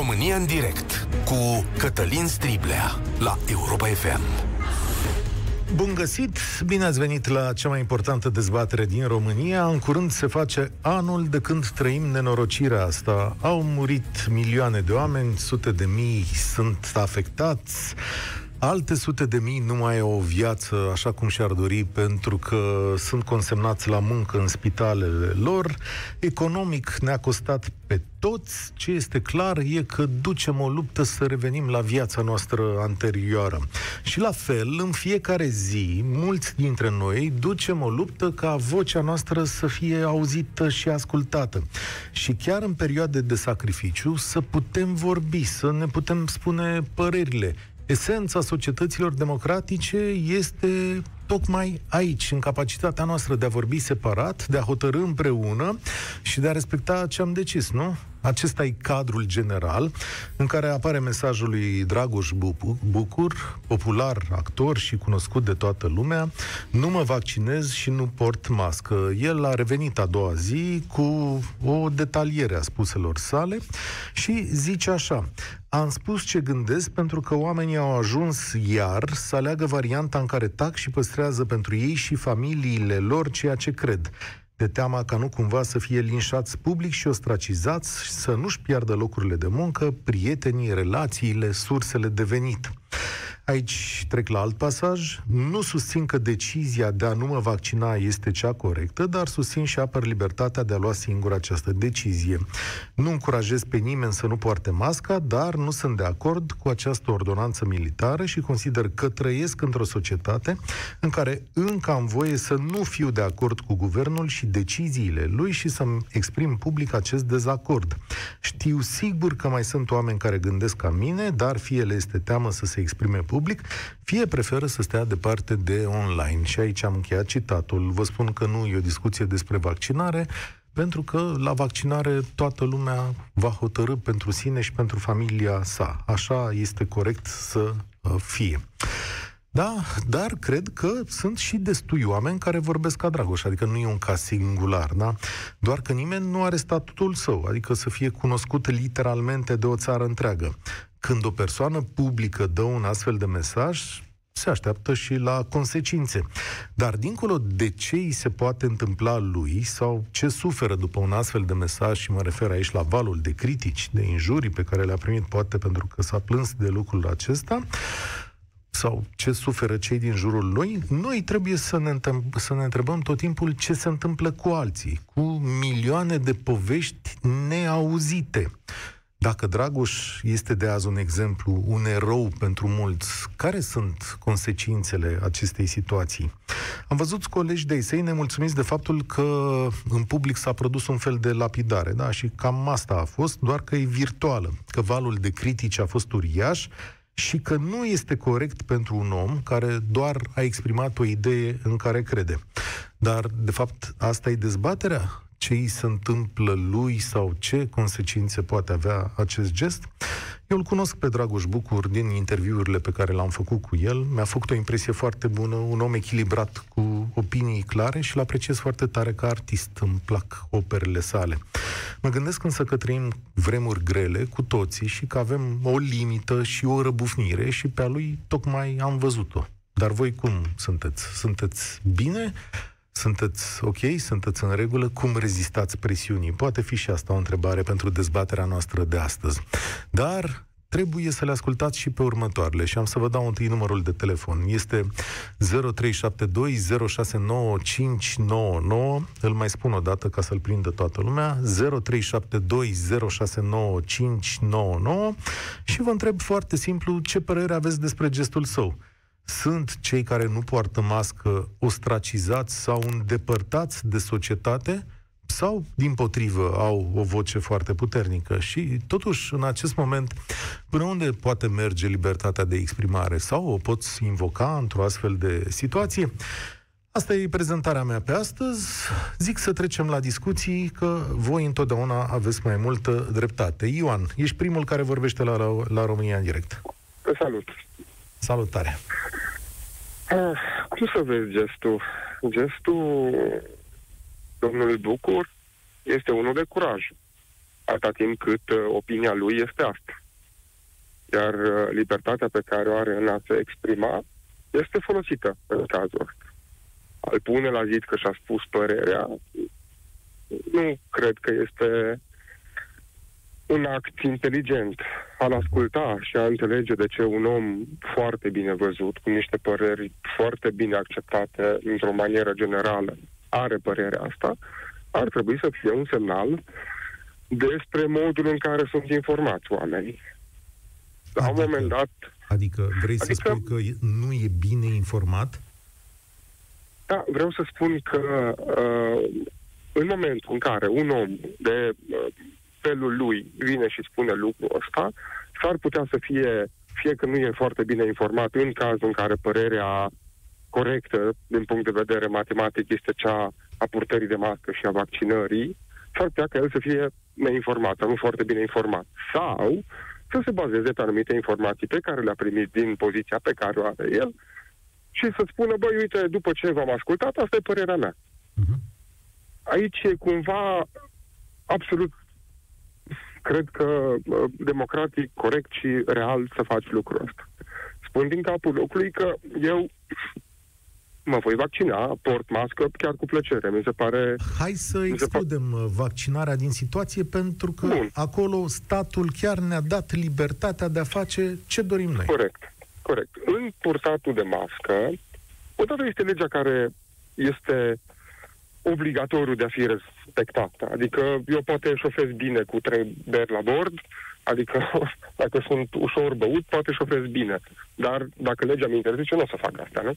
România în direct cu Cătălin Striblea la Europa FM. Bun găsit! Bine ați venit la cea mai importantă dezbatere din România. În curând se face anul de când trăim nenorocirea asta. Au murit milioane de oameni, sute de mii sunt afectați. Alte sute de mii nu mai au o viață așa cum și-ar dori pentru că sunt consemnați la muncă în spitalele lor. Economic ne-a costat pe toți. Ce este clar e că ducem o luptă să revenim la viața noastră anterioară. Și la fel, în fiecare zi, mulți dintre noi ducem o luptă ca vocea noastră să fie auzită și ascultată. Și chiar în perioade de sacrificiu să putem vorbi, să ne putem spune părerile Esența societăților democratice este tocmai aici, în capacitatea noastră de a vorbi separat, de a hotărâ împreună și de a respecta ce am decis, nu? Acesta e cadrul general în care apare mesajul lui Dragoș Bucur, popular actor și cunoscut de toată lumea, nu mă vaccinez și nu port mască. El a revenit a doua zi cu o detaliere a spuselor sale și zice așa, am spus ce gândesc pentru că oamenii au ajuns iar să aleagă varianta în care tac și păstrează pentru ei și familiile lor ceea ce cred de teama ca nu cumva să fie linșați public și ostracizați, să nu-și piardă locurile de muncă, prietenii, relațiile, sursele de venit. Aici trec la alt pasaj. Nu susțin că decizia de a nu mă vaccina este cea corectă, dar susțin și apăr libertatea de a lua singur această decizie. Nu încurajez pe nimeni să nu poarte masca, dar nu sunt de acord cu această ordonanță militară și consider că trăiesc într-o societate în care încă am voie să nu fiu de acord cu guvernul și deciziile lui și să-mi exprim public acest dezacord. Știu sigur că mai sunt oameni care gândesc ca mine, dar fie le este teamă să se exprime public public, fie preferă să stea departe de online. Și aici am încheiat citatul. Vă spun că nu e o discuție despre vaccinare, pentru că la vaccinare toată lumea va hotărâ pentru sine și pentru familia sa. Așa este corect să uh, fie. Da, dar cred că sunt și destui oameni care vorbesc ca Dragoș, adică nu e un caz singular, da? Doar că nimeni nu are statutul său, adică să fie cunoscut literalmente de o țară întreagă. Când o persoană publică dă un astfel de mesaj, se așteaptă și la consecințe. Dar dincolo de ce îi se poate întâmpla lui sau ce suferă după un astfel de mesaj, și mă refer aici la valul de critici, de injurii pe care le-a primit poate pentru că s-a plâns de lucrul acesta, sau ce suferă cei din jurul lui, noi trebuie să ne, să ne întrebăm tot timpul ce se întâmplă cu alții, cu milioane de povești neauzite. Dacă Dragoș este de azi un exemplu, un erou pentru mulți, care sunt consecințele acestei situații? Am văzut colegi de ei nemulțumiți de faptul că în public s-a produs un fel de lapidare, da? Și cam asta a fost, doar că e virtuală, că valul de critici a fost uriaș și că nu este corect pentru un om care doar a exprimat o idee în care crede. Dar, de fapt, asta e dezbaterea? Ce îi se întâmplă lui sau ce consecințe poate avea acest gest. Eu îl cunosc pe Dragoș Bucur din interviurile pe care le-am făcut cu el. Mi-a făcut o impresie foarte bună, un om echilibrat cu opinii clare și îl apreciez foarte tare ca artist. Îmi plac operele sale. Mă gândesc însă că trăim vremuri grele cu toții și că avem o limită și o răbufnire și pe a lui tocmai am văzut-o. Dar voi cum sunteți? Sunteți bine? Sunteți ok? Sunteți în regulă? Cum rezistați presiunii? Poate fi și asta o întrebare pentru dezbaterea noastră de astăzi. Dar trebuie să le ascultați și pe următoarele și am să vă dau întâi numărul de telefon. Este 0372 069599. Îl mai spun o dată ca să-l prindă toată lumea. 0372 069599 și vă întreb foarte simplu ce părere aveți despre gestul său sunt cei care nu poartă mască ostracizați sau îndepărtați de societate sau, din potrivă, au o voce foarte puternică. Și, totuși, în acest moment, până unde poate merge libertatea de exprimare? Sau o poți invoca într-o astfel de situație? Asta e prezentarea mea pe astăzi. Zic să trecem la discuții, că voi întotdeauna aveți mai multă dreptate. Ioan, ești primul care vorbește la, la, la România în direct. Salut! Salutare! Uh, cum să vezi gestul? Gestul domnului Bucur este unul de curaj. atâta timp cât uh, opinia lui este asta. Iar uh, libertatea pe care o are în a se exprima este folosită în cazul ăsta. Al pune la zid că și-a spus părerea, nu cred că este un act inteligent al asculta și a înțelege de ce un om foarte bine văzut, cu niște păreri foarte bine acceptate într-o manieră generală, are părerea asta, ar trebui să fie un semnal despre modul în care sunt informați oamenii. La adică, un moment dat... Adică vrei adică, să spui că nu e bine informat? Da, vreau să spun că uh, în momentul în care un om de uh, felul lui vine și spune lucrul ăsta, s-ar putea să fie, fie că nu e foarte bine informat în cazul în care părerea corectă din punct de vedere matematic este cea a purtării de mască și a vaccinării, s-ar putea ca el să fie neinformat, nu foarte bine informat. Sau să se bazeze pe anumite informații pe care le-a primit din poziția pe care o are el și să spună, băi, uite, după ce v-am ascultat, asta e părerea mea. Uh-huh. Aici e cumva absolut cred că uh, democratic, corect și real să faci lucrul ăsta. Spun din capul locului că eu mă voi vaccina, port mască chiar cu plăcere. Mi se pare... Hai să excludem par... Uh, vaccinarea din situație pentru că Bun. acolo statul chiar ne-a dat libertatea de a face ce dorim noi. Corect, corect. În purtatul de mască, odată este legea care este obligatoriu de a fi respectată. Adică eu poate șofez bine cu trei beri la bord, adică dacă sunt ușor băut, poate șofez bine. Dar dacă legea mi interzice, nu o să fac asta, nu?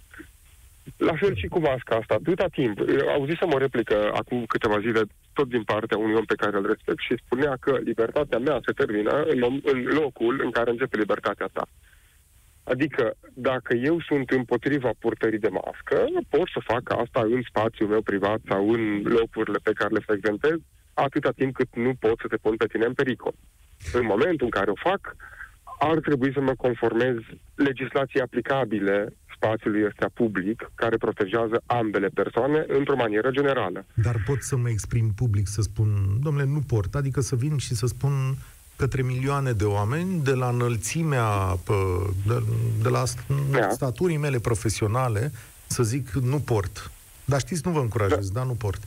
La fel și cu masca asta. Atâta timp. Auzisem o replică acum câteva zile, tot din partea unui om pe care îl respect și spunea că libertatea mea se termină în, în locul în care începe libertatea ta. Adică, dacă eu sunt împotriva purtării de mască, pot să fac asta în spațiul meu privat sau în locurile pe care le frecventez, atâta timp cât nu pot să te pun pe tine în pericol. În momentul în care o fac, ar trebui să mă conformez legislației aplicabile spațiului ăsta public, care protejează ambele persoane într-o manieră generală. Dar pot să mă exprim public să spun, domnule, nu port, adică să vin și să spun către milioane de oameni, de la înălțimea, de, de la da. staturii mele profesionale, să zic, nu port. Dar știți, nu vă încurajez, da, dar nu port.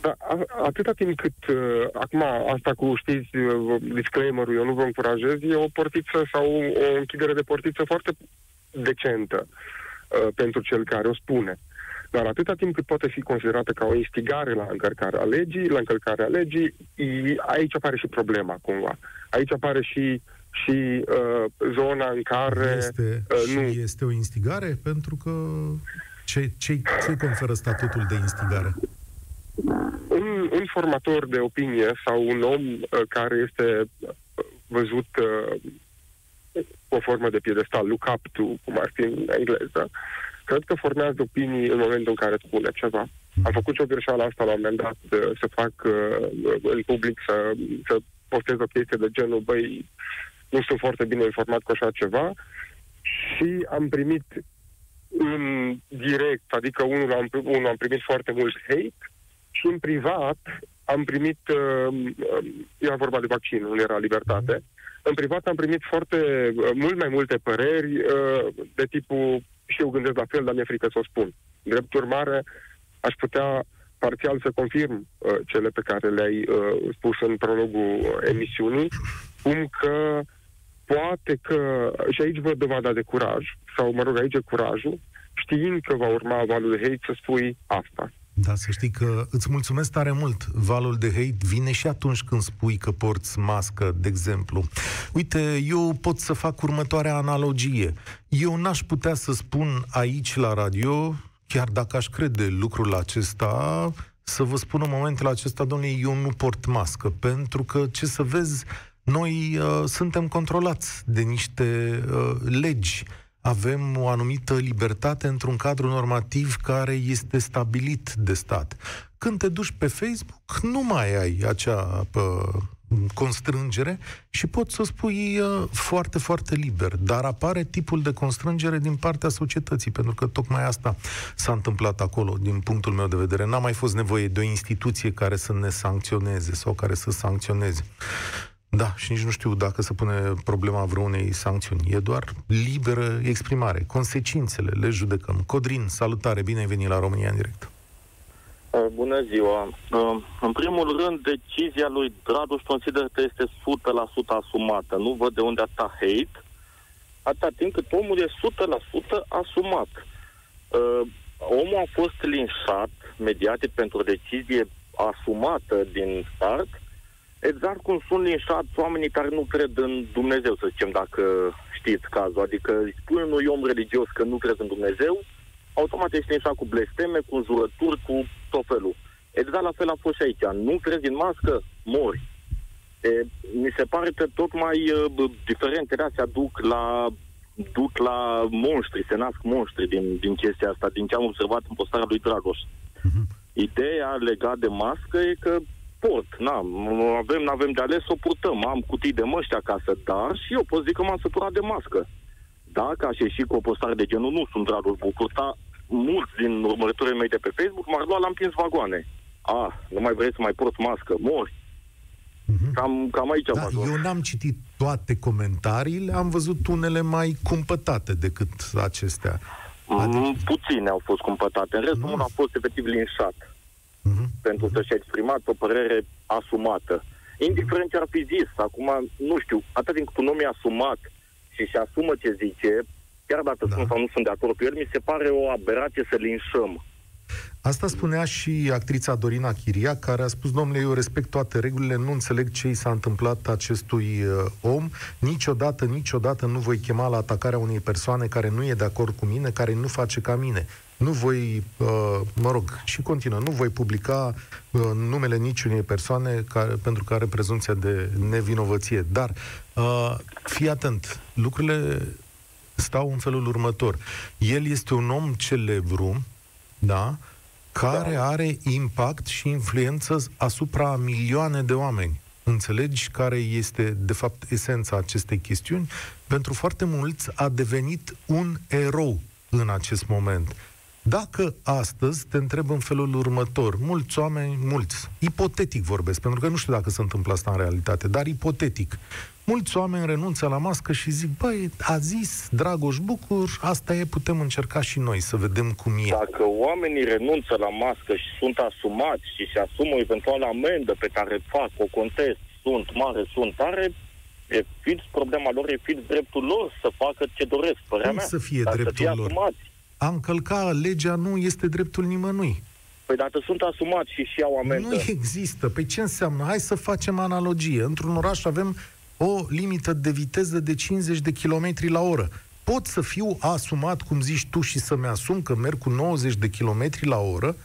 Da, atâta timp cât, uh, acum, asta cu, știți, uh, disclaimer-ul, eu nu vă încurajez, e o portiță sau o închidere de portiță foarte decentă uh, pentru cel care o spune. Dar atâta timp cât poate fi considerată ca o instigare la încălcarea legii, la încălcarea legii, aici apare și problema, cumva. Aici apare și și uh, zona în care... Este, uh, nu... este o instigare? Pentru că ce, ce, ce conferă statutul de instigare? Un, un formator de opinie sau un om uh, care este uh, văzut uh, cu o formă de piedestal, look up to, cum ar fi în engleză, cred că formează opinii în momentul în care spune ceva. Am făcut și o greșeală asta la un moment dat, uh, să fac uh, în public, să, să postez o chestie de genul, băi, nu sunt foarte bine informat cu așa ceva. Și am primit în direct, adică unul am, unul am primit foarte mult hate și în privat am primit, uh, era vorba de vaccin, nu era libertate, în privat am primit foarte, uh, mult mai multe păreri uh, de tipul și eu gândesc la fel, dar mi-e frică să o spun. Drept urmare, aș putea parțial să confirm uh, cele pe care le-ai uh, spus în prologul emisiunii, cum că poate că, și aici văd dovada de curaj, sau mă rog, aici e curajul, știind că va urma valul de hate, să spui asta. Da, să știi că îți mulțumesc tare mult. Valul de hate vine și atunci când spui că porți mască, de exemplu. Uite, eu pot să fac următoarea analogie. Eu n-aș putea să spun aici la radio, chiar dacă aș crede lucrul acesta, să vă spun în momentul acesta, domnule, eu nu port mască, pentru că, ce să vezi, noi uh, suntem controlați de niște uh, legi avem o anumită libertate într-un cadru normativ care este stabilit de stat. Când te duci pe Facebook, nu mai ai acea pă, constrângere și poți să o spui uh, foarte, foarte liber. Dar apare tipul de constrângere din partea societății, pentru că tocmai asta s-a întâmplat acolo, din punctul meu de vedere. N-a mai fost nevoie de o instituție care să ne sancționeze sau care să sancționeze. Da, și nici nu știu dacă se pune problema vreunei sancțiuni. E doar liberă exprimare. Consecințele le judecăm. Codrin, salutare, bine ai venit la România în direct. Uh, bună ziua! Uh, în primul rând, decizia lui Dragoș consider că este 100% asumată. Nu văd de unde asta hate, atâta timp cât omul e 100% asumat. Uh, omul a fost linșat mediatic pentru o decizie asumată din start, exact cum sunt linșați oamenii care nu cred în Dumnezeu, să zicem, dacă știți cazul. Adică îi spune unui om religios că nu cred în Dumnezeu, automat ești linșat cu blesteme, cu înjurături, cu tot felul. Exact la fel a fost și aici. Nu crezi în mască, mori. E, mi se pare că tot mai uh, diferentele astea duc la duc la monștri, se nasc monștri din, din chestia asta, din ce am observat în postarea lui Dragoș. Uh-huh. Ideea legată de mască e că port, na, avem, avem de ales, o purtăm, am cutii de măști acasă, dar și eu pot zic că m-am săturat de mască. Dacă aș ieși cu o postare de genul, nu sunt Dragoș Bucurta, mulți din urmăritorii mei de pe Facebook m-ar lua la împins vagoane. Ah, nu mai vrei să mai porți mască, mori. Uh-huh. Cam, cam aici da, Eu n-am citit toate comentariile, am văzut unele mai cumpătate decât acestea. Mm, adică... Puține au fost cumpătate, în rest nu a fost efectiv linșat. Uh-huh. Pentru uh-huh. să-și exprimat o părere asumată. Indiferent ce ar fi zis, acum, nu știu, atât timp cât un om e asumat și se asumă ce zice, chiar dacă da. sunt sau nu sunt de acord cu el, mi se pare o aberație să linșăm. Asta spunea și actrița Dorina Chiria, care a spus, domnule, eu respect toate regulile, nu înțeleg ce i s-a întâmplat acestui uh, om, niciodată, niciodată nu voi chema la atacarea unei persoane care nu e de acord cu mine, care nu face ca mine. Nu voi, uh, mă rog, și continuă, nu voi publica uh, numele niciunei persoane care, pentru care prezumția de nevinovăție. Dar, uh, fii atent, lucrurile stau în felul următor. El este un om celebru, da, care da. are impact și influență asupra milioane de oameni. Înțelegi care este, de fapt, esența acestei chestiuni? Pentru foarte mulți a devenit un erou în acest moment. Dacă astăzi te întreb în felul următor, mulți oameni, mulți, ipotetic vorbesc, pentru că nu știu dacă se întâmplă asta în realitate, dar ipotetic, mulți oameni renunță la mască și zic, băi, a zis Dragoș Bucur, asta e, putem încerca și noi să vedem cum e. Dacă oamenii renunță la mască și sunt asumați și se asumă eventual amendă pe care fac o contest, sunt mare, sunt tare, e fiți problema lor, e fiți dreptul lor să facă ce doresc, părea cum mea. să fie dreptul să fie lor? Asumați a încălca legea nu este dreptul nimănui. Păi dacă sunt asumați și și au amendă... Nu există. Păi ce înseamnă? Hai să facem analogie. Într-un oraș avem o limită de viteză de 50 de km la oră. Pot să fiu asumat, cum zici tu, și să-mi asum că merg cu 90 de km la oră,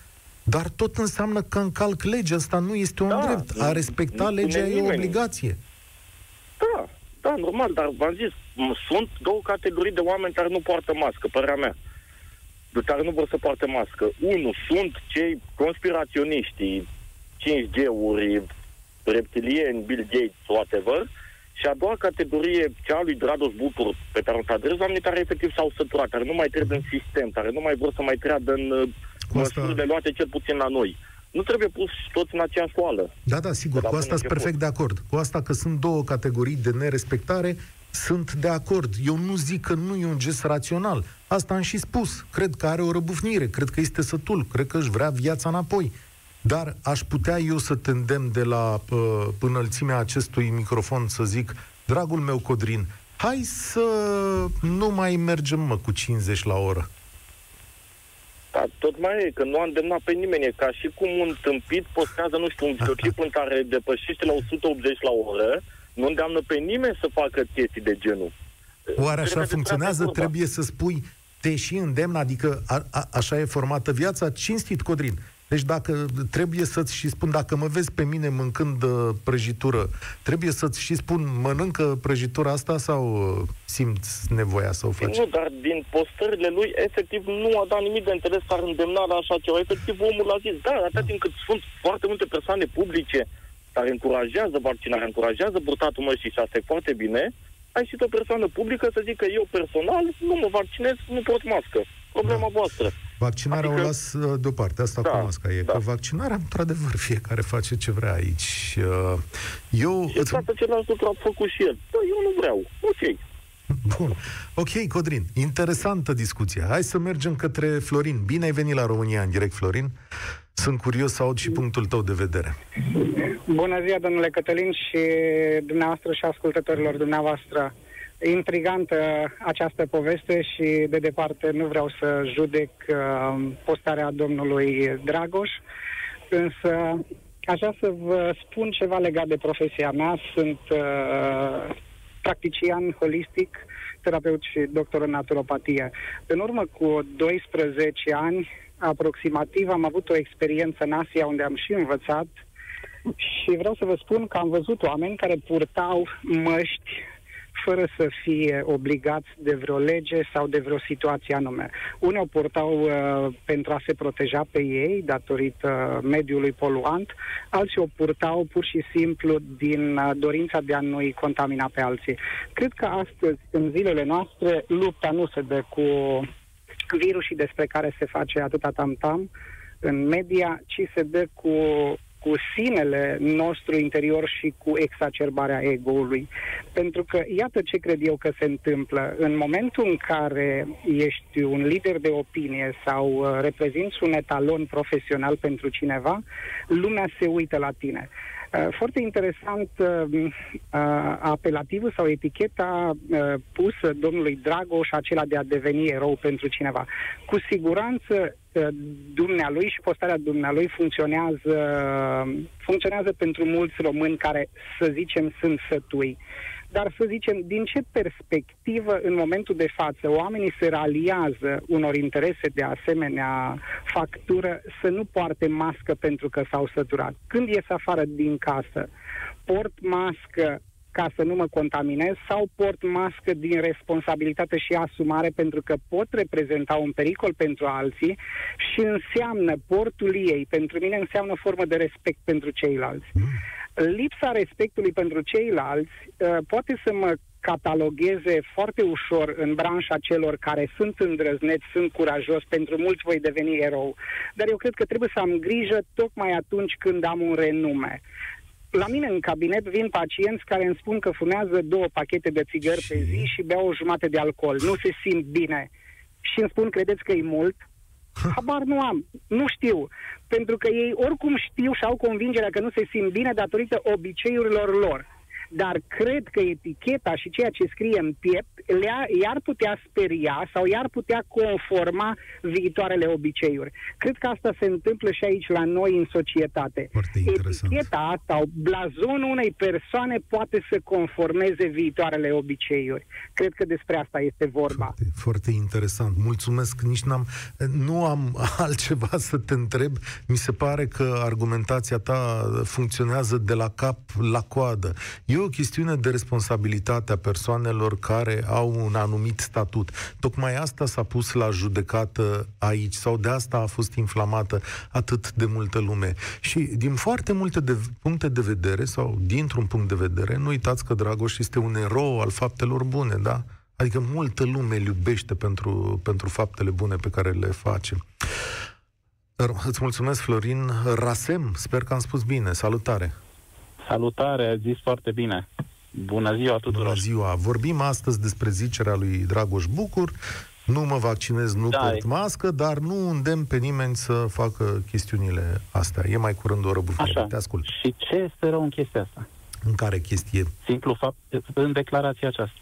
dar tot înseamnă că încalc legea. Asta nu este un da, drept. A respecta legea e o obligație. Da, da, normal, dar v-am zis, sunt două categorii de oameni care nu poartă mască, părerea mea care nu vor să poarte mască. Unu, sunt cei conspiraționiști, 5G-uri, reptilieni, Bill Gates, whatever, și a doua categorie, cea a lui Drados Bucur, pe care o adres, oamenii care efectiv s-au săturat, care nu mai trebuie în sistem, care nu mai vor să mai treadă în uh, măsurile luate cel puțin la noi. Nu trebuie pus toți în aceeași oală. Da, da, sigur, cu asta sunt perfect de acord. Cu asta că sunt două categorii de nerespectare sunt de acord. Eu nu zic că nu e un gest rațional. Asta am și spus. Cred că are o răbufnire, cred că este sătul, cred că își vrea viața înapoi. Dar aș putea eu să te îndemn de la uh, înălțimea acestui microfon să zic, dragul meu Codrin, hai să nu mai mergem mă cu 50 la oră. Da, tot mai e, că nu a îndemnat pe nimeni. E ca și cum un tâmpit postează, nu știu, un videoclip în care depășește la 180 la oră, nu îndeamnă pe nimeni să facă chestii de genul. Oare așa Trebuie funcționează? Trebuie să spui te și îndemn, adică a, a, așa e formată viața? Cinstit, Codrin. Deci dacă trebuie să-ți și spun, dacă mă vezi pe mine mâncând uh, prăjitură, trebuie să-ți și spun, mănâncă prăjitura asta sau uh, simți nevoia să o faci? Nu, dar din postările lui, efectiv, nu a dat nimic de interes să ar îndemna la așa ceva. Efectiv, omul a zis, da, atât timp cât sunt foarte multe persoane publice care încurajează vaccinarea, încurajează purtatul măștii și asta e foarte bine, ai și o persoană publică să zică eu personal nu mă vaccinez, nu pot mască. Problema da. voastră. Vaccinarea adică... o las uh, deoparte, asta da, cu masca e. Da. Că vaccinarea, într-adevăr, fiecare face ce vrea aici. Uh, eu... Și îți... toată celălalt lucru a făcut și el. Da, eu nu vreau. Ok. Bun. Ok, Codrin, interesantă discuție. Hai să mergem către Florin. Bine ai venit la România în direct, Florin. Sunt curios să aud și punctul tău de vedere. Bună ziua, domnule Cătălin, și dumneavoastră și ascultătorilor dumneavoastră. Intrigantă această poveste și, de departe, nu vreau să judec uh, postarea domnului Dragoș, însă aș vrea să vă spun ceva legat de profesia mea. Sunt uh, practician holistic, terapeut și doctor în naturopatie. În urmă cu 12 ani, aproximativ, am avut o experiență în Asia unde am și învățat și vreau să vă spun că am văzut oameni care purtau măști fără să fie obligați de vreo lege sau de vreo situație anume. Unii o purtau uh, pentru a se proteja pe ei datorită mediului poluant, alții o purtau pur și simplu din uh, dorința de a nu-i contamina pe alții. Cred că astăzi, în zilele noastre, lupta nu se dă cu virusii despre care se face atâta tam-tam în media, ci se dă cu cu sinele nostru interior și cu exacerbarea ego-ului. Pentru că iată ce cred eu că se întâmplă. În momentul în care ești un lider de opinie sau uh, reprezinți un etalon profesional pentru cineva, lumea se uită la tine. Uh, foarte interesant uh, uh, apelativul sau eticheta pusă domnului Dragoș, acela de a deveni erou pentru cineva. Cu siguranță dumnealui și postarea dumnealui funcționează, funcționează pentru mulți români care, să zicem, sunt sătui. Dar să zicem, din ce perspectivă în momentul de față oamenii se raliază unor interese de asemenea factură să nu poarte mască pentru că s-au săturat? Când ies afară din casă, port mască ca să nu mă contaminez sau port mască din responsabilitate și asumare pentru că pot reprezenta un pericol pentru alții și înseamnă portul ei, pentru mine înseamnă formă de respect pentru ceilalți. Mm. Lipsa respectului pentru ceilalți uh, poate să mă catalogheze foarte ușor în branșa celor care sunt îndrăzneți, sunt curajos, pentru mulți voi deveni erou. Dar eu cred că trebuie să am grijă tocmai atunci când am un renume. La mine în cabinet vin pacienți care îmi spun că fumează două pachete de țigări pe zi și beau o jumătate de alcool. Nu se simt bine. Și îmi spun, credeți că e mult? Habar nu am, nu știu. Pentru că ei oricum știu și au convingerea că nu se simt bine datorită obiceiurilor lor dar cred că eticheta și ceea ce scrie în piept le-a, i-ar putea speria sau i-ar putea conforma viitoarele obiceiuri. Cred că asta se întâmplă și aici la noi în societate. Eticheta asta, blazonul unei persoane poate să conformeze viitoarele obiceiuri. Cred că despre asta este vorba. Foarte, foarte interesant. Mulțumesc. Nici n-am, nu am altceva să te întreb. Mi se pare că argumentația ta funcționează de la cap la coadă. E o chestiune de responsabilitate a persoanelor care au un anumit statut. Tocmai asta s-a pus la judecată aici sau de asta a fost inflamată atât de multă lume. Și din foarte multe de, puncte de vedere sau dintr-un punct de vedere, nu uitați că Dragoș este un erou al faptelor bune, da? Adică multă lume îl iubește pentru, pentru faptele bune pe care le face. Îți mulțumesc, Florin. Rasem, sper că am spus bine. Salutare! Salutare, ai zis foarte bine. Bună ziua tuturor! Bună ziua! Vorbim astăzi despre zicerea lui Dragoș Bucur. Nu mă vaccinez, nu da, port mască, dar nu îndemn pe nimeni să facă chestiunile astea. E mai curând o răbufnire. Așa. Te ascult. Și ce este rău în chestia asta? În care chestie? Simplu fapt, în declarația aceasta.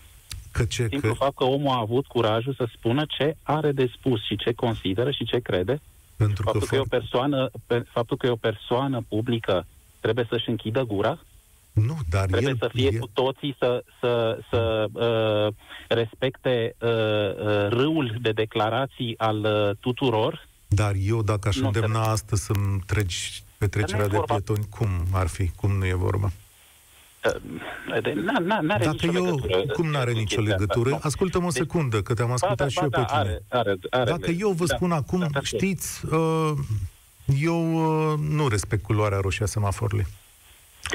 Că ce? Simplu că... fapt că omul a avut curajul să spună ce are de spus și ce consideră și ce crede. Pentru faptul că, că, e o persoană, pe, faptul că e o persoană publică trebuie să-și închidă gura? Nu, dar Trebuie el, să fie el... cu toții să, să, să uh, respecte uh, uh, râul de declarații al uh, tuturor. Dar eu, dacă aș îndemna se... astăzi să-mi treci petrecerea de vorba... pietoni, cum ar fi? Cum nu e vorba? Uh, n-are Dacă nicio eu, legătură. cum n-are nicio legătură? Ascultă-mă o deci, secundă, că te-am ascultat ba, da, și eu ba, pe da, tine. Are, are, are Dacă eu vă da, spun da, acum, da, știți, uh, eu uh, nu respect culoarea roșie a semaforului.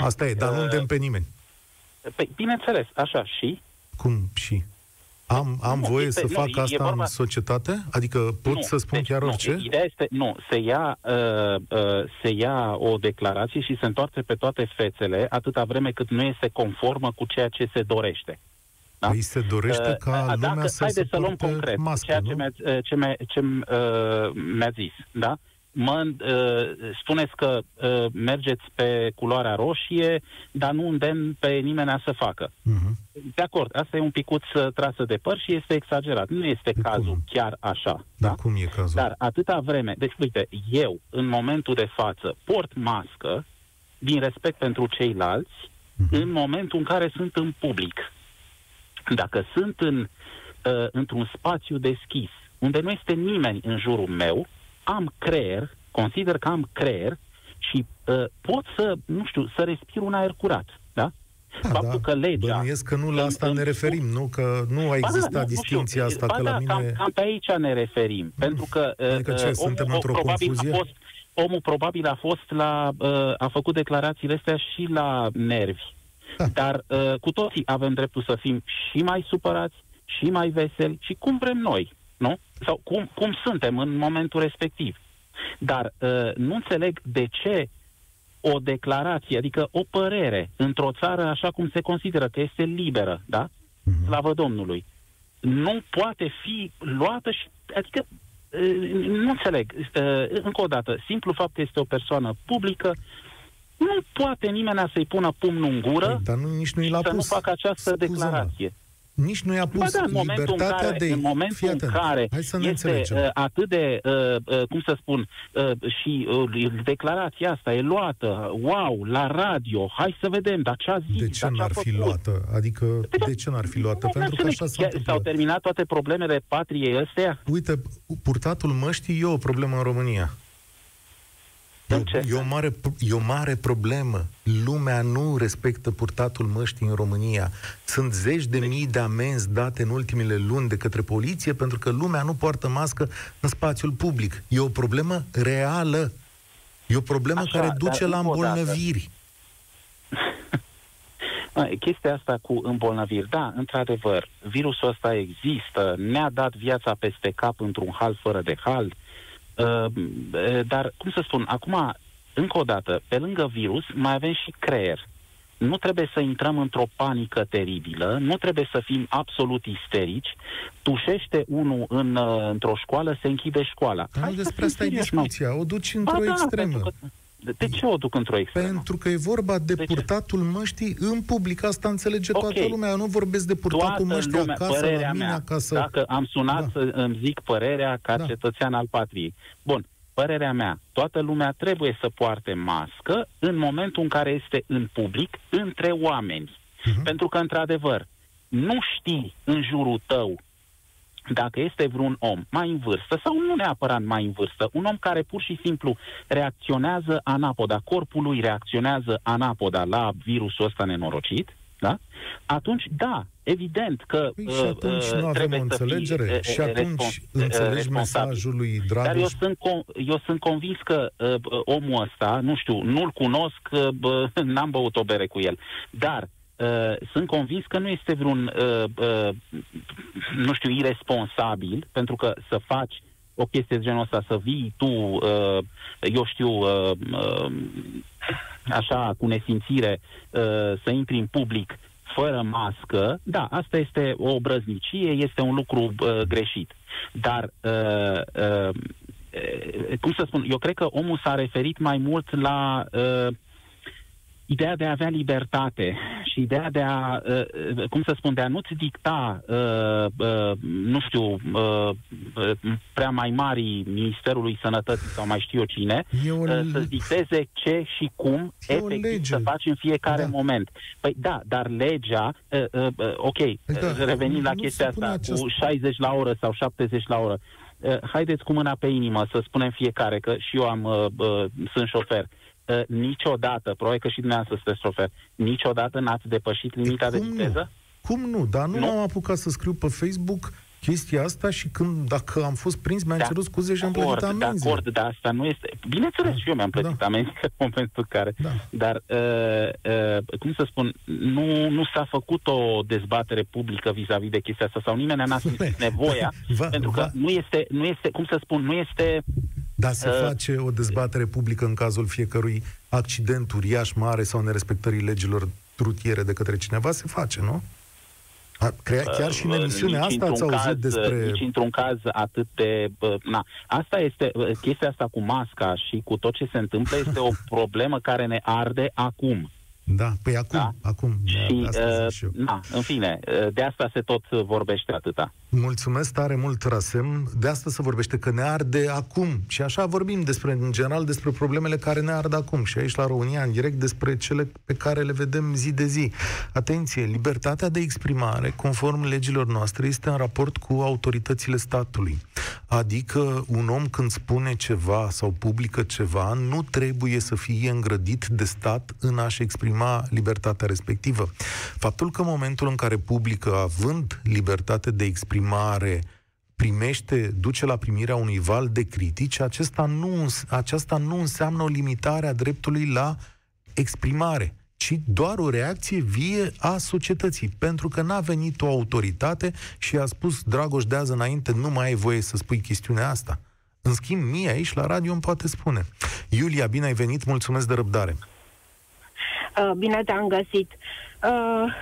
Asta e, dar uh, nu îndemn pe nimeni. Păi, bineînțeles, așa și? Cum și? Am, am nu, voie este, să nu, fac asta vorba... în societate? Adică pot nu, să spun chiar nu, orice? Ideea este, nu, se ia, uh, uh, se ia o declarație și se întoarce pe toate fețele atâta vreme cât nu este conformă cu ceea ce se dorește. Da? Păi se dorește uh, ca uh, lumea dacă, să se să luăm concret mască, ceea nu? ce mi-a, uh, ce mi-a, ce uh, mi-a zis, da? Mă, uh, spuneți că uh, mergeți pe culoarea roșie, dar nu îndemn pe nimeni să facă. Uh-huh. De acord, asta e un picuț uh, trasă de păr și este exagerat. Nu este de cazul cum? chiar așa. Da? cum e cazul? Dar atâta vreme... Deci, uite, eu, în momentul de față, port mască din respect pentru ceilalți uh-huh. în momentul în care sunt în public. Dacă sunt în, uh, într-un spațiu deschis, unde nu este nimeni în jurul meu, am creier, consider că am creier și uh, pot să, nu știu, să respir un aer curat. Da? Da, Faptul da. că legea... Bănuiesc că nu la asta în, ne referim, nu? Că nu a existat da, distinția asta, ba că da, la mine... Cam, cam pe aici ne referim, mm. pentru că... Adică ce, uh, suntem omul, într-o probabil confuzie? A fost, omul probabil a fost la... Uh, a făcut declarațiile astea și la nervi. Da. Dar uh, cu toții avem dreptul să fim și mai supărați, și mai veseli, și cum vrem noi nu? Sau cum, cum suntem în momentul respectiv. Dar uh, nu înțeleg de ce o declarație, adică o părere într-o țară așa cum se consideră că este liberă, da? Uh-huh. Slavă Domnului. Nu poate fi luată și, adică, uh, nu înțeleg. Uh, încă o dată, simplu fapt că este o persoană publică, nu poate nimeni să-i pună pumnul în gură păi, dar nu, nici nu să pus. nu facă această Scuze-mă. declarație nici nu i-a pus ba da, în libertatea în care, de... În momentul în care Hai să ne este uh, atât de, uh, uh, cum să spun, uh, și uh, declarația asta e luată, wow, la radio, hai să vedem, dar ce a zis, De ce n-ar fi luată? Adică, de, de ce n-ar fi luată? Nu, Pentru că așa s-a S-au terminat toate problemele patriei astea? Uite, purtatul măștii e o problemă în România. E, e, o mare, e o mare problemă. Lumea nu respectă purtatul măștii în România. Sunt zeci de mii de amenzi date în ultimele luni de către poliție pentru că lumea nu poartă mască în spațiul public. E o problemă reală. E o problemă Așa, care duce la îmbolnăviri. Chestia asta cu îmbolnăviri, da, într-adevăr, virusul ăsta există, ne-a dat viața peste cap într-un hal fără de hal, uh, Uh, dar, cum să spun, acum, încă o dată, pe lângă virus, mai avem și creier. Nu trebuie să intrăm într-o panică teribilă, nu trebuie să fim absolut isterici. Tușește unul în, uh, într-o școală, se închide școala. Dar nu despre asta e discuția, o duci într-o da, extremă. Că, de ce o duc într-o extremă? Pentru că e vorba de, de purtatul ce? măștii în public. Asta înțelege okay. toată lumea. Eu nu vorbesc de purtatul toată măștii lumea, acasă, la mine, mea, acasă. Dacă am sunat da. să îmi zic părerea ca da. cetățean al patriei. Bun, părerea mea, toată lumea trebuie să poarte mască în momentul în care este în public, între oameni. Uh-huh. Pentru că, într-adevăr, nu știi în jurul tău dacă este vreun om mai în vârstă sau nu neapărat mai în vârstă, un om care pur și simplu reacționează anapoda, corpul lui reacționează anapoda la virusul ăsta nenorocit, da? Atunci, da, evident că păi și uh, atunci uh, nu avem o înțelegere. Fii, uh, și atunci respons- înțelegi mesajul lui Dragoș. Dar eu sunt, con- eu sunt convins că uh, omul ăsta, nu știu, nu-l cunosc, uh, n-am băut o bere cu el, dar Uh, sunt convins că nu este vreun, uh, uh, nu știu, irresponsabil, pentru că să faci o chestie de genul ăsta, să vii tu, uh, eu știu, uh, uh, așa, cu nesimțire, uh, să intri în public fără mască, da, asta este o obrăznicie, este un lucru uh, greșit. Dar, uh, uh, cum să spun, eu cred că omul s-a referit mai mult la uh, ideea de a avea libertate și ideea de a, uh, uh, cum să spun, de a nu-ți dicta, uh, nu știu, prea mai mari Ministerului Sănătății sau mai știu eu cine, să-ți dicteze ce și cum e efectiv să faci în fiecare da. moment. Păi da, dar legea, ok, da, revenind la chestia asta, acest... cu 60 la oră sau 70 la oră, haideți cu mâna pe inimă să spunem fiecare, că și eu am, sunt șofer, uh, niciodată, probabil că și dumneavoastră sunteți șofer, niciodată n-ați depășit limita de, de viteză? Nu? Cum nu? Dar nu, nu am apucat să scriu pe Facebook chestia asta și când, dacă am fost prins, mi-am da, cerut scuze și am plătit amenzi. De acord, dar asta nu este... Bineînțeles, da, și eu mi-am plătit da. amenzi în momentul care... Da. Dar, uh, uh, cum să spun, nu, nu s-a făcut o dezbatere publică vis-a-vis de chestia asta sau nimeni n-a simțit nevoia, va, pentru că va. nu este, nu este, cum să spun, nu este... Dar se uh, face o dezbatere publică în cazul fiecărui accident uriaș, mare sau nerespectării legilor rutiere de către cineva, se face, nu? A, crea, chiar și în emisiunea asta ați auzit caz, despre... Nici într-un caz atât de... Na, asta este... Chestia asta cu masca și cu tot ce se întâmplă este o problemă care ne arde acum. Da, păi acum, da? acum. Și, asta uh, și eu. Na, în fine, uh, de asta se tot vorbește atâta. Mulțumesc tare mult, Rasem. De asta se vorbește că ne arde acum. Și așa vorbim despre, în general, despre problemele care ne ard acum. Și aici, la România, în direct, despre cele pe care le vedem zi de zi. Atenție, libertatea de exprimare, conform legilor noastre, este în raport cu autoritățile statului. Adică un om când spune ceva sau publică ceva, nu trebuie să fie îngrădit de stat în a-și exprima libertatea respectivă. Faptul că în momentul în care publică, având libertate de exprimare, exprimare primește, duce la primirea unui val de critici, acesta nu, aceasta nu înseamnă o limitare a dreptului la exprimare, ci doar o reacție vie a societății, pentru că n-a venit o autoritate și a spus Dragoș de azi înainte nu mai ai voie să spui chestiunea asta. În schimb, mie aici la radio îmi poate spune. Iulia, bine ai venit, mulțumesc de răbdare. Uh, bine te-am găsit. Uh,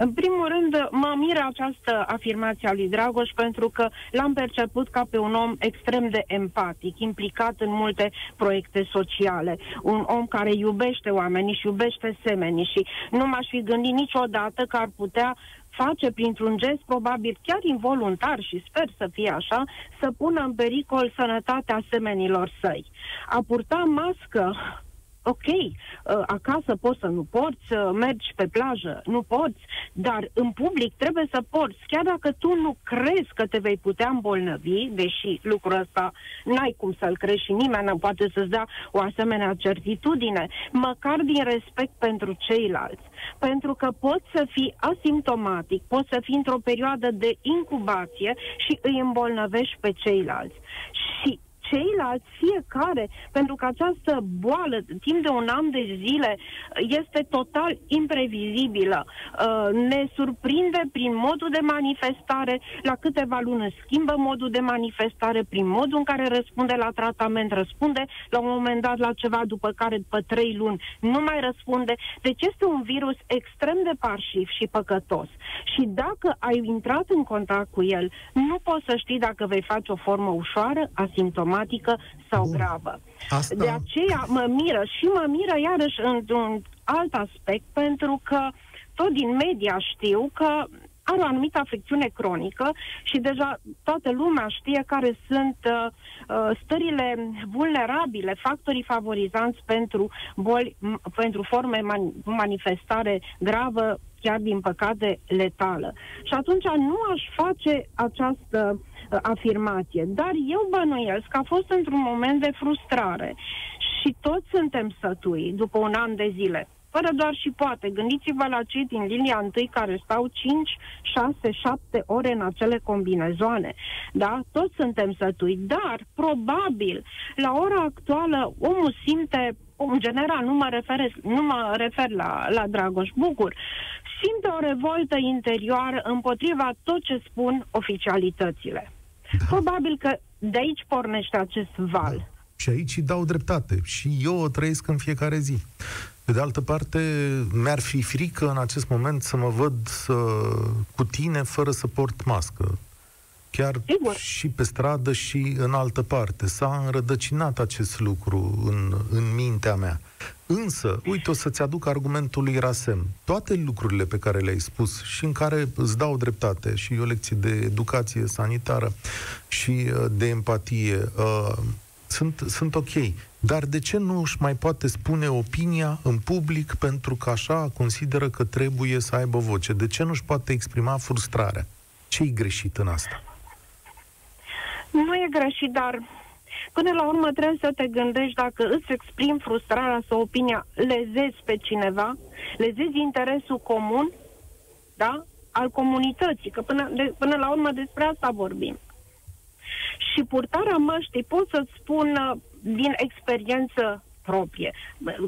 în primul rând, mă miră această afirmație a lui Dragoș pentru că l-am perceput ca pe un om extrem de empatic, implicat în multe proiecte sociale, un om care iubește oamenii și iubește semenii și nu m-aș fi gândit niciodată că ar putea face printr-un gest probabil chiar involuntar și sper să fie așa, să pună în pericol sănătatea semenilor săi. A purta mască ok, uh, acasă poți să nu porți, uh, mergi pe plajă, nu poți, dar în public trebuie să porți, chiar dacă tu nu crezi că te vei putea îmbolnăvi, deși lucrul ăsta n-ai cum să-l crezi și nimeni nu poate să-ți dea o asemenea certitudine, măcar din respect pentru ceilalți. Pentru că poți să fii asimptomatic, poți să fii într-o perioadă de incubație și îi îmbolnăvești pe ceilalți. Și ceilalți, fiecare, pentru că această boală, timp de un an de zile, este total imprevizibilă. Uh, ne surprinde prin modul de manifestare, la câteva luni schimbă modul de manifestare, prin modul în care răspunde la tratament, răspunde la un moment dat la ceva, după care după trei luni nu mai răspunde. Deci este un virus extrem de parșiv și păcătos. Și dacă ai intrat în contact cu el, nu poți să știi dacă vei face o formă ușoară, asimptomatică, traumatică sau Bun. gravă. Asta... De aceea mă miră și mă miră iarăși într-un alt aspect, pentru că tot din media știu că are o anumită afecțiune cronică și deja toată lumea știe care sunt uh, uh stările vulnerabile, factorii favorizanți pentru boli, pentru forme man- manifestare gravă, chiar din păcate letală. Și atunci nu aș face această uh, afirmație. Dar eu bănuiesc că a fost într-un moment de frustrare și toți suntem sătui după un an de zile. Fără doar și poate. Gândiți-vă la cei din linia întâi care stau 5, 6, 7 ore în acele combinezoane. Da? Toți suntem sătui. Dar, probabil, la ora actuală, omul simte în general, nu mă refer, nu mă refer la, la Dragoș Bucur, simte o revoltă interioară împotriva tot ce spun oficialitățile. Da. Probabil că de aici pornește acest val. Da. Și aici îi dau dreptate. Și eu o trăiesc în fiecare zi. Pe de altă parte, mi-ar fi frică în acest moment să mă văd să, cu tine fără să port mască. Chiar Sigur. și pe stradă și în altă parte. S-a înrădăcinat acest lucru în, în mintea mea. Însă, uite, o să-ți aduc argumentul lui Rasem. Toate lucrurile pe care le-ai spus și în care îți dau dreptate și o lecție de educație sanitară și uh, de empatie, uh, sunt, sunt ok. Dar de ce nu își mai poate spune opinia în public pentru că așa consideră că trebuie să aibă voce? De ce nu își poate exprima frustrarea? Ce e greșit în asta? Nu e greșit, dar până la urmă trebuie să te gândești dacă îți exprimi frustrarea sau opinia, lezezi pe cineva, lezezi interesul comun, da? al comunității, că până, de, până la urmă despre asta vorbim. Și purtarea măștii, pot să-ți spun uh, din experiență proprie.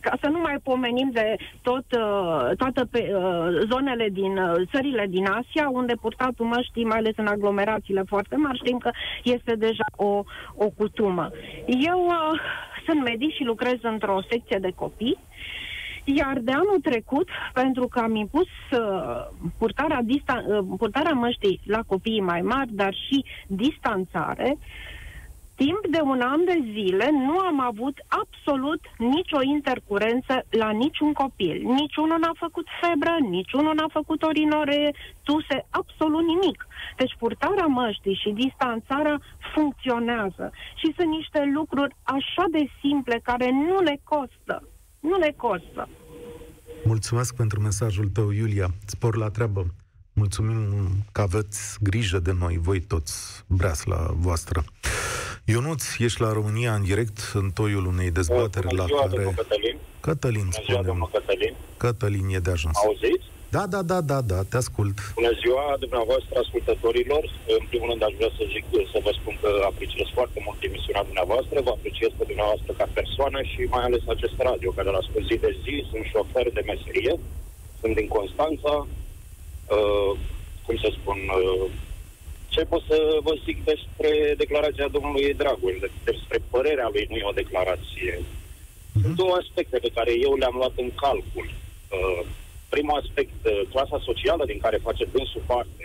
Ca să nu mai pomenim de tot, uh, toate pe, uh, zonele din țările din Asia, unde purtatul măștii, mai ales în aglomerațiile foarte mari, știm că este deja o, o cutumă. Eu uh, sunt medic și lucrez într-o secție de copii iar de anul trecut, pentru că am impus uh, purtarea, distan- uh, purtarea măștii la copiii mai mari, dar și distanțare, timp de un an de zile nu am avut absolut nicio intercurență la niciun copil. Niciunul n-a făcut febră, niciunul n-a făcut orinore, tuse, absolut nimic. Deci purtarea măștii și distanțarea funcționează. Și sunt niște lucruri așa de simple care nu le costă. Nu le costă. Mulțumesc pentru mesajul tău, Iulia. Spor la treabă. Mulțumim că aveți grijă de noi, voi toți, breasla voastră. Ionuț, ești la România în direct, în toiul unei dezbateri la ziua, care... Cătălin. Cătălin, Bună ziua, domnul spune Cătălin. Cătălin e de ajuns. Auziți? Da, da, da, da, da, te ascult. Bună ziua dumneavoastră, ascultătorilor. În primul rând aș vrea să zic, să vă spun că apreciez foarte mult emisiunea dumneavoastră, vă apreciez pe dumneavoastră ca persoană și mai ales acest radio, care l ascult zi de zi, sunt șofer de meserie, sunt din Constanța, uh, cum să spun, uh, ce pot să vă zic despre declarația domnului Dragoș, despre părerea lui, nu e o declarație. Sunt două aspecte pe care eu le-am luat în calcul. Uh, primul aspect, uh, clasa socială din care face dânsul parte,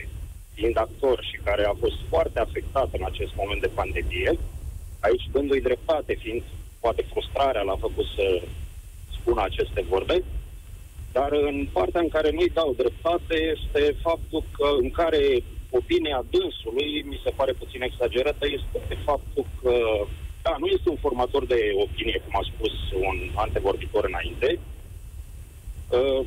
fiind actor și care a fost foarte afectat în acest moment de pandemie, aici dându-i dreptate, fiind poate frustrarea l-a făcut să spună aceste vorbe, dar în partea în care nu-i dau dreptate este faptul că în care opinia dânsului, mi se pare puțin exagerată, este faptul că, da, nu este un formator de opinie, cum a spus un antevorbitor înainte, uh,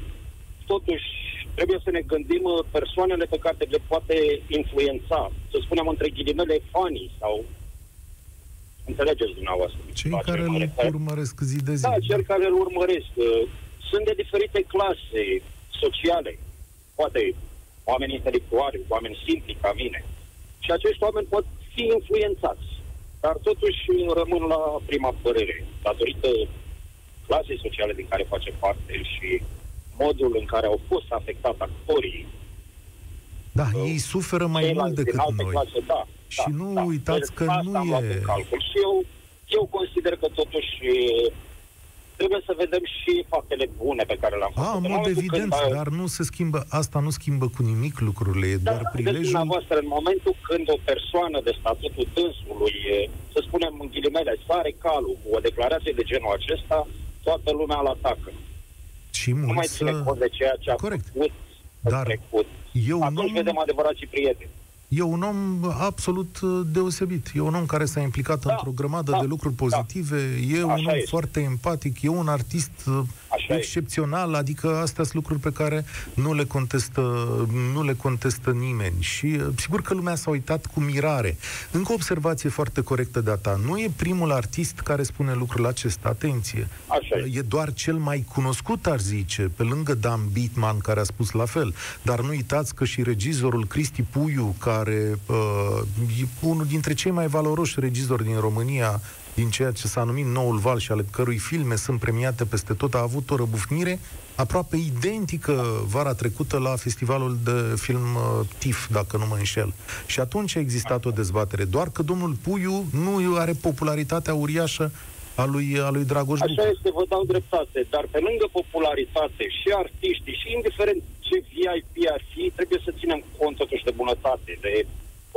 totuși trebuie să ne gândim uh, persoanele pe care le poate influența, să spunem între ghilimele fanii sau înțelegeți dumneavoastră. Cei la care ce mă îl refer? urmăresc zi de zi. Da, cel care îl urmăresc. uh, Sunt de diferite clase sociale. Poate oameni intelectuali, oameni simpli ca mine. Și acești oameni pot fi influențați. Dar totuși rămân la prima părere. Datorită clasei sociale din care face parte și modul în care au fost afectați actorii Da, ei suferă mai mult ceilalți din decât alte noi. Clase, da, Și da, nu da. uitați Deci că asta nu am luat e- în calcul. Și eu, eu consider că totuși e, trebuie să vedem și faptele bune pe care le-am făcut. A, în mod momentul evident, când, dar nu se schimbă, asta nu schimbă cu nimic lucrurile, e da, doar deci prilejul... dumneavoastră, în momentul când o persoană de statutul dânsului, e, să spunem în ghilimele, sare calul cu o declarație de genul acesta, toată lumea îl atacă. Și Nu mai mulți ține să... cont de ceea ce a Corect. făcut în Dar trecut. eu Atunci nu- vedem adevărații prieteni. E un om absolut uh, deosebit. E un om care s-a implicat Da, într-o grămadă da, de lucruri pozitive. E un Așa om este. foarte empatic. E un artist uh, Așa excepțional. Adică astea sunt lucruri pe care nu le contestă, nu le contestă nimeni. Și uh, sigur că lumea s-a uitat cu mirare. Încă o observație foarte corectă de a ta. Nu e primul artist care spune lucrul acesta. Atenție. Așa e. E doar cel mai cunoscut, ar zice, pe lângă Dan Bitman, care a spus la fel. Dar nu uitați că și regizorul Cristi Puiu, care uh, e unul dintre cei mai valoroși regizori din România, din ceea ce s-a numit Noul Val și ale cărui filme sunt premiate peste tot, a avut o răbufnire aproape identică vara trecută la festivalul de film uh, TIFF, dacă nu mă înșel. Și atunci a existat o dezbatere, doar că domnul Puiu nu are popularitatea uriașă a lui, a lui Dragoș Așa Bucă. este, vă dau dreptate, dar pe lângă popularitate și artiștii și indiferent ce VIP ar fi, trebuie să ținem cont totuși de bunătate, de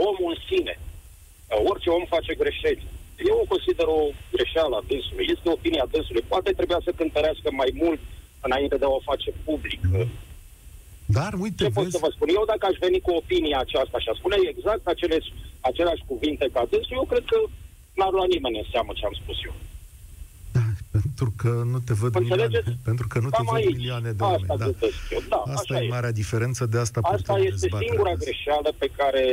omul în sine. Uh, Orice om face greșeli. Eu o consider o greșeală a dânsului. Este opinia dânsului. Poate trebuia să cântărească mai mult înainte de a o face public. Dar, uite, Ce pot vezi, să vă spun? Eu dacă aș veni cu opinia aceasta și aș spune exact acele, aceleași cuvinte ca dânsul, eu cred că n-ar lua nimeni în seamă ce am spus eu. da, pentru că nu te văd milioane, Înțelegeți? pentru că nu te Cam văd aici. milioane de Asta oameni. Da. gândesc eu. Da, Asta așa e e. marea diferență, de asta Asta purtăm este dezbaterea singura azi. greșeală pe care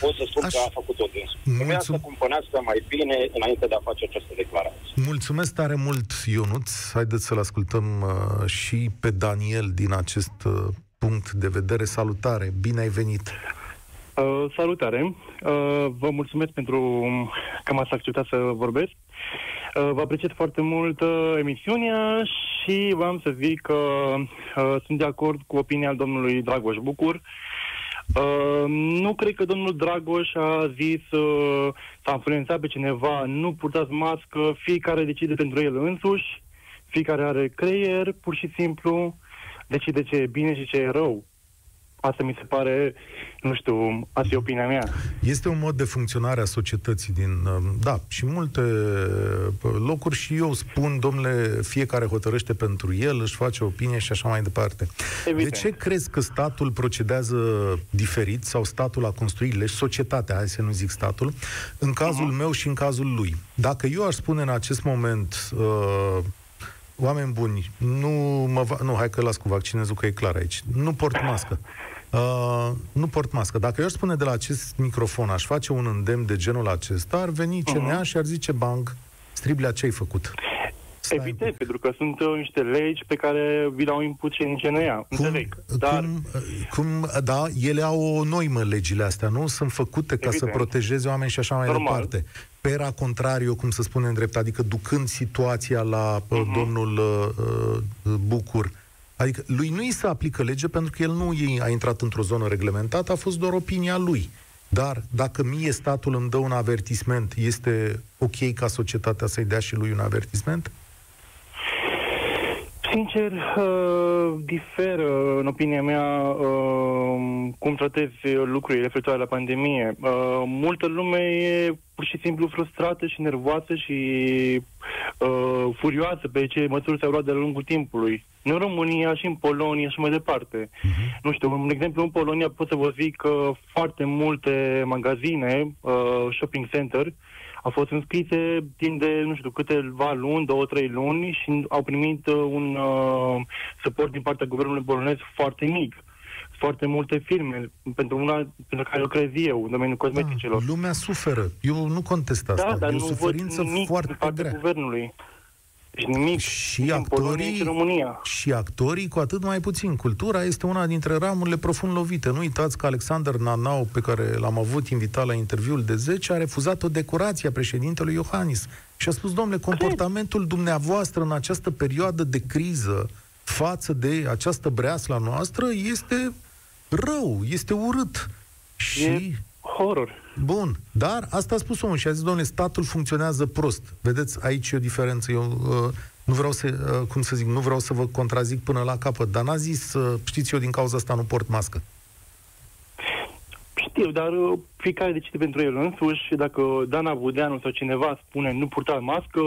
pot să spun Aș- că a făcut-o dânsul. Trebuia Mulțum- să cumpănească mai bine înainte de a face această declarație. Mulțumesc tare mult, Ionuț. Haideți să-l ascultăm uh, și pe Daniel din acest uh, punct de vedere. Salutare, bine ai venit! Uh, salutare! Uh, vă mulțumesc pentru că m-ați acceptat să vorbesc. Uh, vă apreciez foarte mult uh, emisiunea și v-am să zic că uh, sunt de acord cu opinia al domnului Dragoș Bucur. Uh, nu cred că domnul Dragoș a zis uh, s-a influențat pe cineva, nu purtați mască, fiecare decide pentru el însuși, fiecare are creier, pur și simplu decide ce e bine și ce e rău. Asta mi se pare, nu știu, asta e opinia mea. Este un mod de funcționare a societății din, um, da, și multe uh, locuri și eu spun, domnule, fiecare hotărăște pentru el, își face opinie și așa mai departe. Evident. De ce crezi că statul procedează diferit sau statul a construit legi, societatea, hai să nu zic statul, în cazul uh-huh. meu și în cazul lui? Dacă eu aș spune în acest moment, uh, oameni buni, nu mă va... Nu, hai că las cu vaccinezul, că e clar aici. Nu port mască. Uh, nu port mască. Dacă eu aș spune de la acest microfon, aș face un îndemn de genul acesta, ar veni CNA uh-huh. și ar zice, bang, striblea, ce ai făcut? Stai Evident, pentru că sunt uh, niște legi pe care vi le-au impus și în CNA. Cum, Dar... cum, cum, da, ele au o noimă legile astea, nu? Sunt făcute ca Evident. să protejeze oameni și așa mai Normal. departe. Pera contrario, cum să spune în drept, adică ducând situația la uh-huh. domnul uh, uh, Bucur, Adică lui nu i se aplică lege pentru că el nu a intrat într-o zonă reglementată, a fost doar opinia lui. Dar dacă mie statul îmi dă un avertisment, este ok ca societatea să-i dea și lui un avertisment? Sincer, uh, diferă, în opinia mea, uh, cum tratezi lucrurile referitoare la pandemie. Uh, multă lume e pur și simplu frustrată și nervoasă și uh, furioasă pe ce măsuri s-au luat de-a lungul timpului. în România și în Polonia și mai departe. Uh-huh. Nu știu, un exemplu, în Polonia pot să vă zic că foarte multe magazine, uh, shopping center, uh, au fost înscrise timp de, nu știu, câteva luni, două, trei luni și au primit uh, un uh, suport din partea guvernului polonez foarte mic foarte multe firme, pentru una pentru care lucrez eu, în domeniul cosmeticilor. Da, lumea suferă. Eu nu contest asta. Da, dar e o suferință foarte grea. guvernului. Deci nimic și actorii, și România. Și actorii cu atât mai puțin. Cultura este una dintre ramurile profund lovite. Nu uitați că Alexander Nanau, pe care l-am avut invitat la interviul de 10, a refuzat o decorație a președintelui Iohannis. Și a spus, domnule, comportamentul dumneavoastră în această perioadă de criză față de această breasla noastră este rău, este urât. Și e horror. Bun, dar asta a spus omul și a zis, domnule, statul funcționează prost. Vedeți, aici e o diferență. Eu uh, nu vreau să, uh, cum să zic, nu vreau să vă contrazic până la capăt, dar n-a zis, uh, știți, eu din cauza asta nu port mască. Știu, dar uh, fiecare decide pentru el însuși și dacă Dana Budeanu sau cineva spune nu purta mască,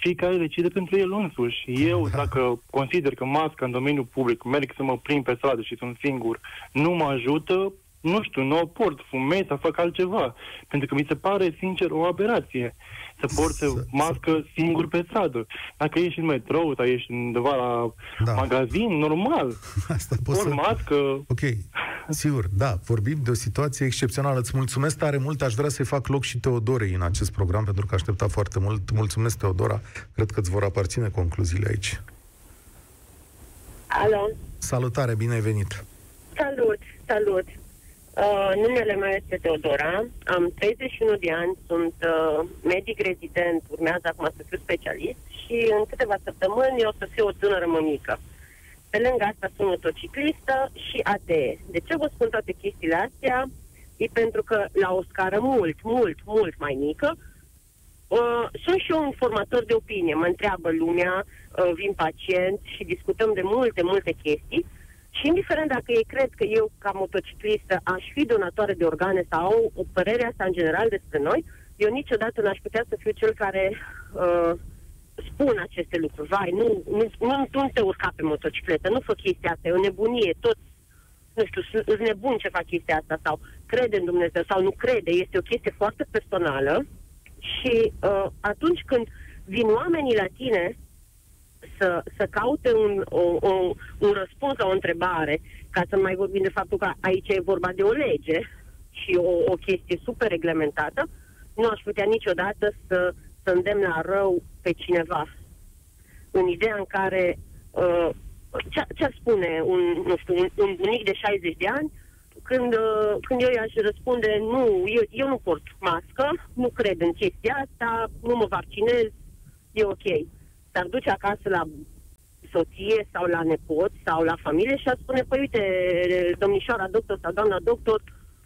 fiecare decide pentru el însuși. Eu, da. dacă consider că masca în domeniul public, merg să mă prim pe stradă și sunt singur, nu mă ajută, nu știu, nu o port, fumez sau fac altceva. Pentru că mi se pare, sincer, o aberație să porți să, mască să... singur pe stradă. Dacă ești în metrou sau ești undeva la da. magazin, normal. Asta poți să... mască. Ok, sigur, da, vorbim de o situație excepțională. Îți mulțumesc tare mult, aș vrea să-i fac loc și Teodorei în acest program, pentru că aștepta foarte mult. Mulțumesc, Teodora. Cred că îți vor aparține concluziile aici. Alo. Salutare, bine ai venit. Salut, salut. Uh, numele meu este Teodora, am 31 de ani, sunt uh, medic rezident, urmează acum să fiu specialist și în câteva săptămâni o să fiu o tânără mămică. Pe lângă asta sunt motociclistă și ATE. De ce vă spun toate chestiile astea? E pentru că la o scară mult, mult, mult mai mică, uh, sunt și eu un formator de opinie. Mă întreabă lumea, uh, vin pacienți și discutăm de multe, multe chestii și indiferent dacă ei cred că eu, ca motociclistă, aș fi donatoare de organe sau au o părere asta în general despre noi, eu niciodată n-aș putea să fiu cel care uh, spun aceste lucruri. Vai, nu, nu, nu, nu te urca pe motocicletă, nu fă chestia asta, e o nebunie, tot, nu știu, sunt nebun ce fac chestia asta sau crede în Dumnezeu sau nu crede, este o chestie foarte personală și uh, atunci când vin oamenii la tine să, să caute un, o, o, un răspuns la o întrebare, ca să mai vorbim de faptul că aici e vorba de o lege și o, o chestie super reglementată, nu aș putea niciodată să, să îndemn la rău pe cineva. În ideea în care uh, ce, ce spune un, nu știu, un, un bunic de 60 de ani când, uh, când eu i-aș răspunde nu, eu, eu nu port mască, nu cred în chestia asta, nu mă vaccinez, e ok. S-ar duce acasă la soție sau la nepot sau la familie și ar spune, păi uite, domnișoara doctor sau doamna doctor,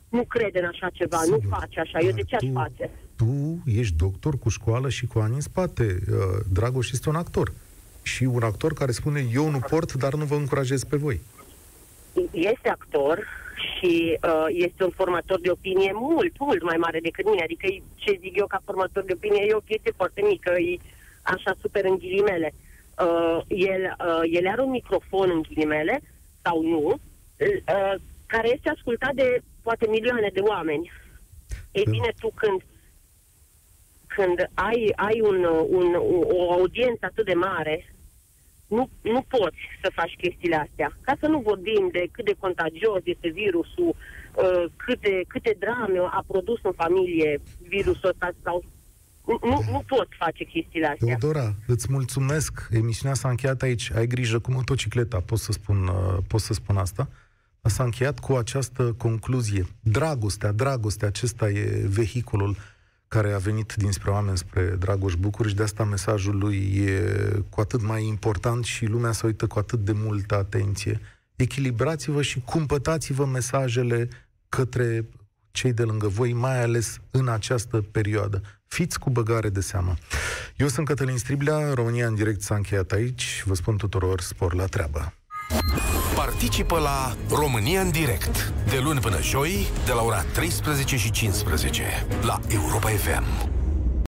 nu crede în așa ceva, Sigur. nu face așa, eu de ce aș face? Tu ești doctor cu școală și cu ani în spate. Uh, Dragoș este un actor. Și un actor care spune, eu nu port, dar nu vă încurajez pe voi. Este actor și uh, este un formator de opinie mult, mult mai mare decât mine. Adică ce zic eu ca formator de opinie e o chestie foarte mică, e așa super în ghilimele. Uh, el, uh, el are un microfon în ghilimele, sau nu, uh, care este ascultat de poate milioane de oameni. Ei bine, tu când când ai, ai un, un, o audiență atât de mare, nu, nu poți să faci chestiile astea. Ca să nu vorbim de cât de contagios este virusul, uh, câte, câte drame a produs în familie virusul ăsta sau nu, nu, nu pot face chestiile astea. Teodora, îți mulțumesc. Emisiunea s-a încheiat aici. Ai grijă cu motocicleta, pot să spun, uh, pot să spun asta. S-a încheiat cu această concluzie. Dragostea, dragostea, acesta e vehiculul care a venit dinspre oameni spre Dragoș Bucur și de asta mesajul lui e cu atât mai important și lumea se uită cu atât de multă atenție. Echilibrați-vă și cumpătați-vă mesajele către cei de lângă voi, mai ales în această perioadă. Fiți cu băgare de seamă. Eu sunt Cătălin Striblea, România în direct s-a încheiat aici. Vă spun tuturor spor la treabă. Participă la România în direct de luni până joi de la ora 13 și 15 la Europa FM.